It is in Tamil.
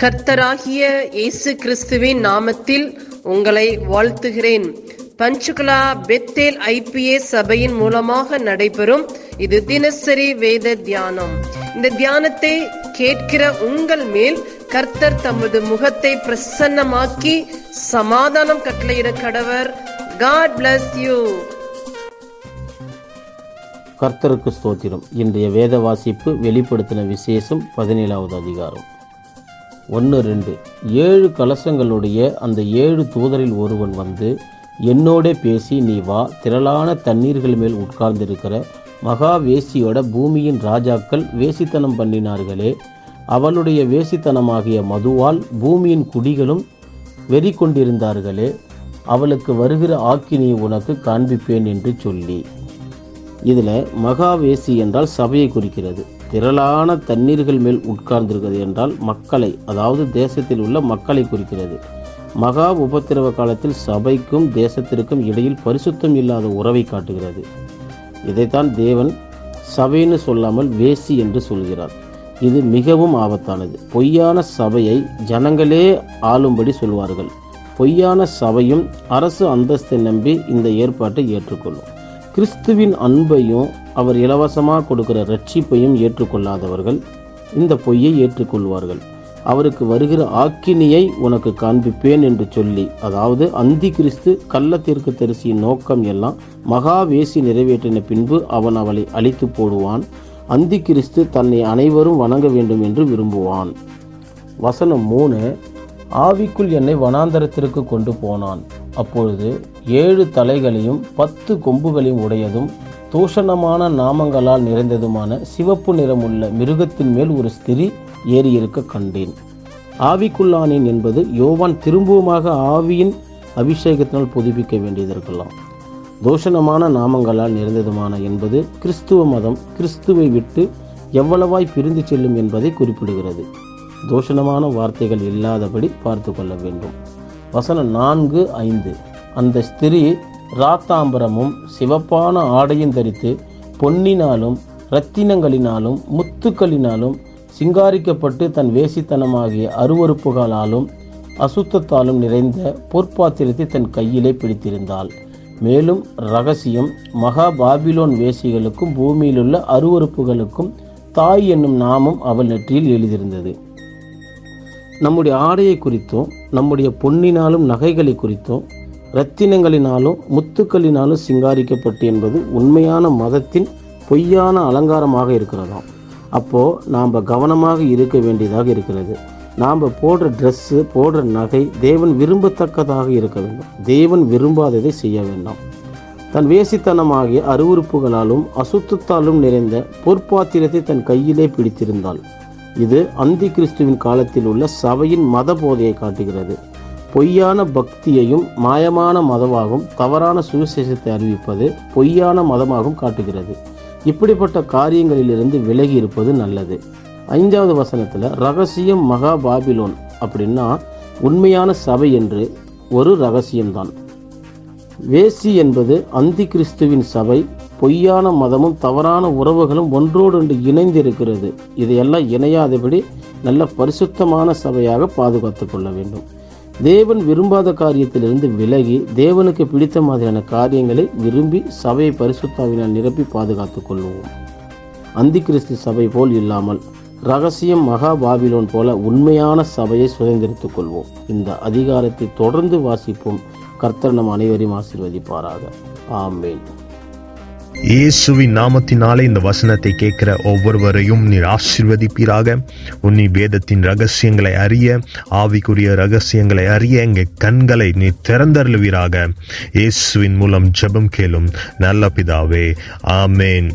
கர்த்தராகிய இயேசு கிறிஸ்துவின் நாமத்தில் உங்களை வாழ்த்துகிறேன். பஞ்சுகுலா பெத்தேல் ஐபிஏ சபையின் மூலமாக நடைபெறும் இது தினசரி வேத தியானம். இந்த தியானத்தை கேட்கிற உங்கள் மேல் கர்த்தர் தமது முகத்தை பிரசன்னமாக்கி சமாதானம் கட்டளையிட கடவர். காட் பிளஸ் யூ கர்த்தருக்கு ஸ்தோத்திரம். இன்றைய வேத வாசிப்பு வெளிப்படுத்தின விசேஷம் பதினேழாவது அதிகாரம். ஒன்று ரெண்டு. ஏழு கலசங்களுடைய அந்த ஏழு தூதரில் ஒருவன் வந்து என்னோடே பேசி நீ வா திரளான தண்ணீர்கள் மேல் உட்கார்ந்திருக்கிற மகா வேசியோட பூமியின் ராஜாக்கள் வேசித்தனம் பண்ணினார்களே. அவளுடைய வேசித்தனமாகிய மதுவால் பூமியின் குடிகளும் வெறி கொண்டிருந்தார்களே அவளுக்கு வருகிற ஆக்கினியை உனக்கு காண்பிப்பேன் என்று சொல்லி. இதில் மகாவேசி என்றால் சபையை குறிக்கிறது. திரளான தண்ணீர்கள் மேல் உட்கார்ந்திருக்கிறது என்றால் மக்களை அதாவது தேசத்தில் உள்ள மக்களை குறிக்கிறது. மகா உபத்திரவ காலத்தில் சபைக்கும் தேசத்திற்கும் இடையில் பரிசுத்தம் இல்லாத உறவை காட்டுகிறது. இதைத்தான் தேவன் சபைன்னு சொல்லாமல் வேசி என்று சொல்கிறார். இது மிகவும் ஆபத்தானது. பொய்யான சபையை ஜனங்களே ஆளும்படி சொல்வார்கள். பொய்யான சபையும் அரசு அந்தஸ்தை நம்பி இந்த ஏற்பாட்டை ஏற்றுக்கொள்ளும். கிறிஸ்துவின் அன்பையும் அவர் இலவசமாக கொடுக்கிற ரட்சிப்பையும் ஏற்றுக்கொள்ளாதவர்கள் இந்த பொய்யை ஏற்றுக்கொள்வார்கள். அவருக்கு வருகிற ஆக்கினியை உனக்கு காண்பிப்பேன் என்று சொல்லி அதாவது அந்தி கிறிஸ்து கள்ளத்திற்கு தரிசியின் நோக்கம் எல்லாம் மகாவேசி நிறைவேற்றின பின்பு அவன் அவளை அழித்து போடுவான். அந்தி கிறிஸ்து தன்னை அனைவரும் வணங்க வேண்டும் என்று விரும்புவான். வசனம் மூணு ஆவிக்குள் என்னை வனாந்தரத்திற்கு கொண்டு போனான். அப்பொழுது ஏழு தலைகளையும் பத்து கொம்புகளையும் உடையதும் தூஷணமான நாமங்களால் நிறைந்ததுமான சிவப்பு நிறமுள்ள மிருகத்தின் மேல் ஒரு ஸ்திரி ஏறியிருக்க கண்டேன். ஆவிக்குள்ளானேன் என்பது யோவான் திரும்பவுமாக ஆவியின் அபிஷேகத்தினால் புதுப்பிக்க வேண்டியதற்கெல்லாம் தூஷணமான நாமங்களால் நிறைந்ததுமான என்பது கிறிஸ்துவ மதம் கிறிஸ்துவை விட்டு எவ்வளவாய் பிரிந்து செல்லும் என்பதை குறிப்பிடுகிறது. தூஷணமான வார்த்தைகள் இல்லாதபடி பார்த்து கொள்ள வேண்டும். வசனம் நான்கு ஐந்து. அந்த ஸ்திரீ ராத்தாம்பரமும் சிவப்பான ஆடையும் தரித்து பொன்னினாலும் இரத்தினங்களினாலும் முத்துக்களினாலும் சிங்காரிக்கப்பட்டு தன் வேசித்தனமாகிய அருவறுப்புகளாலும் அசுத்தத்தாலும் நிறைந்த பொற்பாத்திரத்தை தன் கையிலே பிடித்திருந்தாள். மேலும் ரகசியம் மகா பாபிலோன் வேசிகளுக்கும் பூமியிலுள்ள அருவறுப்புகளுக்கும் தாய் என்னும் நாமம் அவள் நெற்றியில் எழுதியிருந்தது. நம்முடைய ஆடையை குறித்தும் நம்முடைய பொன்னினாலும் நகைகளை குறித்தும் இரத்தினங்களினாலும் முத்துக்களினாலும் சிங்காரிக்கப்பட்டு என்பது உண்மையான மதத்தின் பொய்யான அலங்காரமாக இருக்கிறதாம். அப்போது நாம் கவனமாக இருக்க வேண்டியதாக இருக்கிறது. நாம் போடுற ட்ரெஸ்ஸு போடுற நகை தேவன் விரும்பத்தக்கதாக இருக்க வேண்டும். தேவன் விரும்பாததை செய்ய வேண்டாம். தன் வேசித்தனமாகிய அருவுறுப்புகளாலும் அசுத்தத்தாலும் நிறைந்த பொற்பாத்திரத்தை தன் கையிலே பிடித்திருந்தாள் இது அந்தி கிறிஸ்துவின் காலத்தில் உள்ள சபையின் மத போதையை காட்டுகிறது. பொய்யான பக்தியையும் மாயமான மதமாகவும் தவறான சுவிசேஷத்தை அறிவிப்பது பொய்யான மதமாகவும் காட்டுகிறது. இப்படிப்பட்ட காரியங்களிலிருந்து விலகி இருப்பது நல்லது. ஐந்தாவது வசனத்தில் ரகசியம் மகா பாபிலோன் அப்படின்னா உண்மையான சபை என்று ஒரு ரகசியம்தான். வேசி என்பது அந்தி கிறிஸ்துவின் சபை. பொய்யான மதமும் தவறான உறவுகளும் ஒன்றோடொன்று இணைந்து இருக்கிறது இதையெல்லாம் இணையாதபடி நல்ல பரிசுத்தமான சபையாக பாதுகாத்து கொள்ள வேண்டும். தேவன் விரும்பாத காரியத்திலிருந்து விலகி தேவனுக்கு பிடித்த மாதிரியான காரியங்களை விரும்பி சபையை பரிசுத்தாவினால் நிரப்பி பாதுகாத்துக் கொள்வோம் அந்தி கிறிஸ்து சபை போல் இல்லாமல் ரகசியம் மகா பாபிலோன் போல உண்மையான சபையை சுதந்திரித்துக் கொள்வோம். இந்த அதிகாரத்தை தொடர்ந்து வாசிப்போம். கர்த்தர் நம் அனைவரையும் ஆசீர்வதிப்பாராக. ஆமேன். இயேசுவின் நாமத்தினாலே இந்த வசனத்தை கேட்கிற ஒவ்வொருவரையும் நீர் ஆசீர்வதிப்பீராக. உன்னி வேதத்தின் ரகசியங்களை அறிய ஆவிக்குரிய ரகசியங்களை அறிய எங்கள் கண்களை நீ திறந்தருளுவீராக. இயேசுவின் மூலம் ஜெபம் கேளும் நல்ல பிதாவே. ஆமேன்.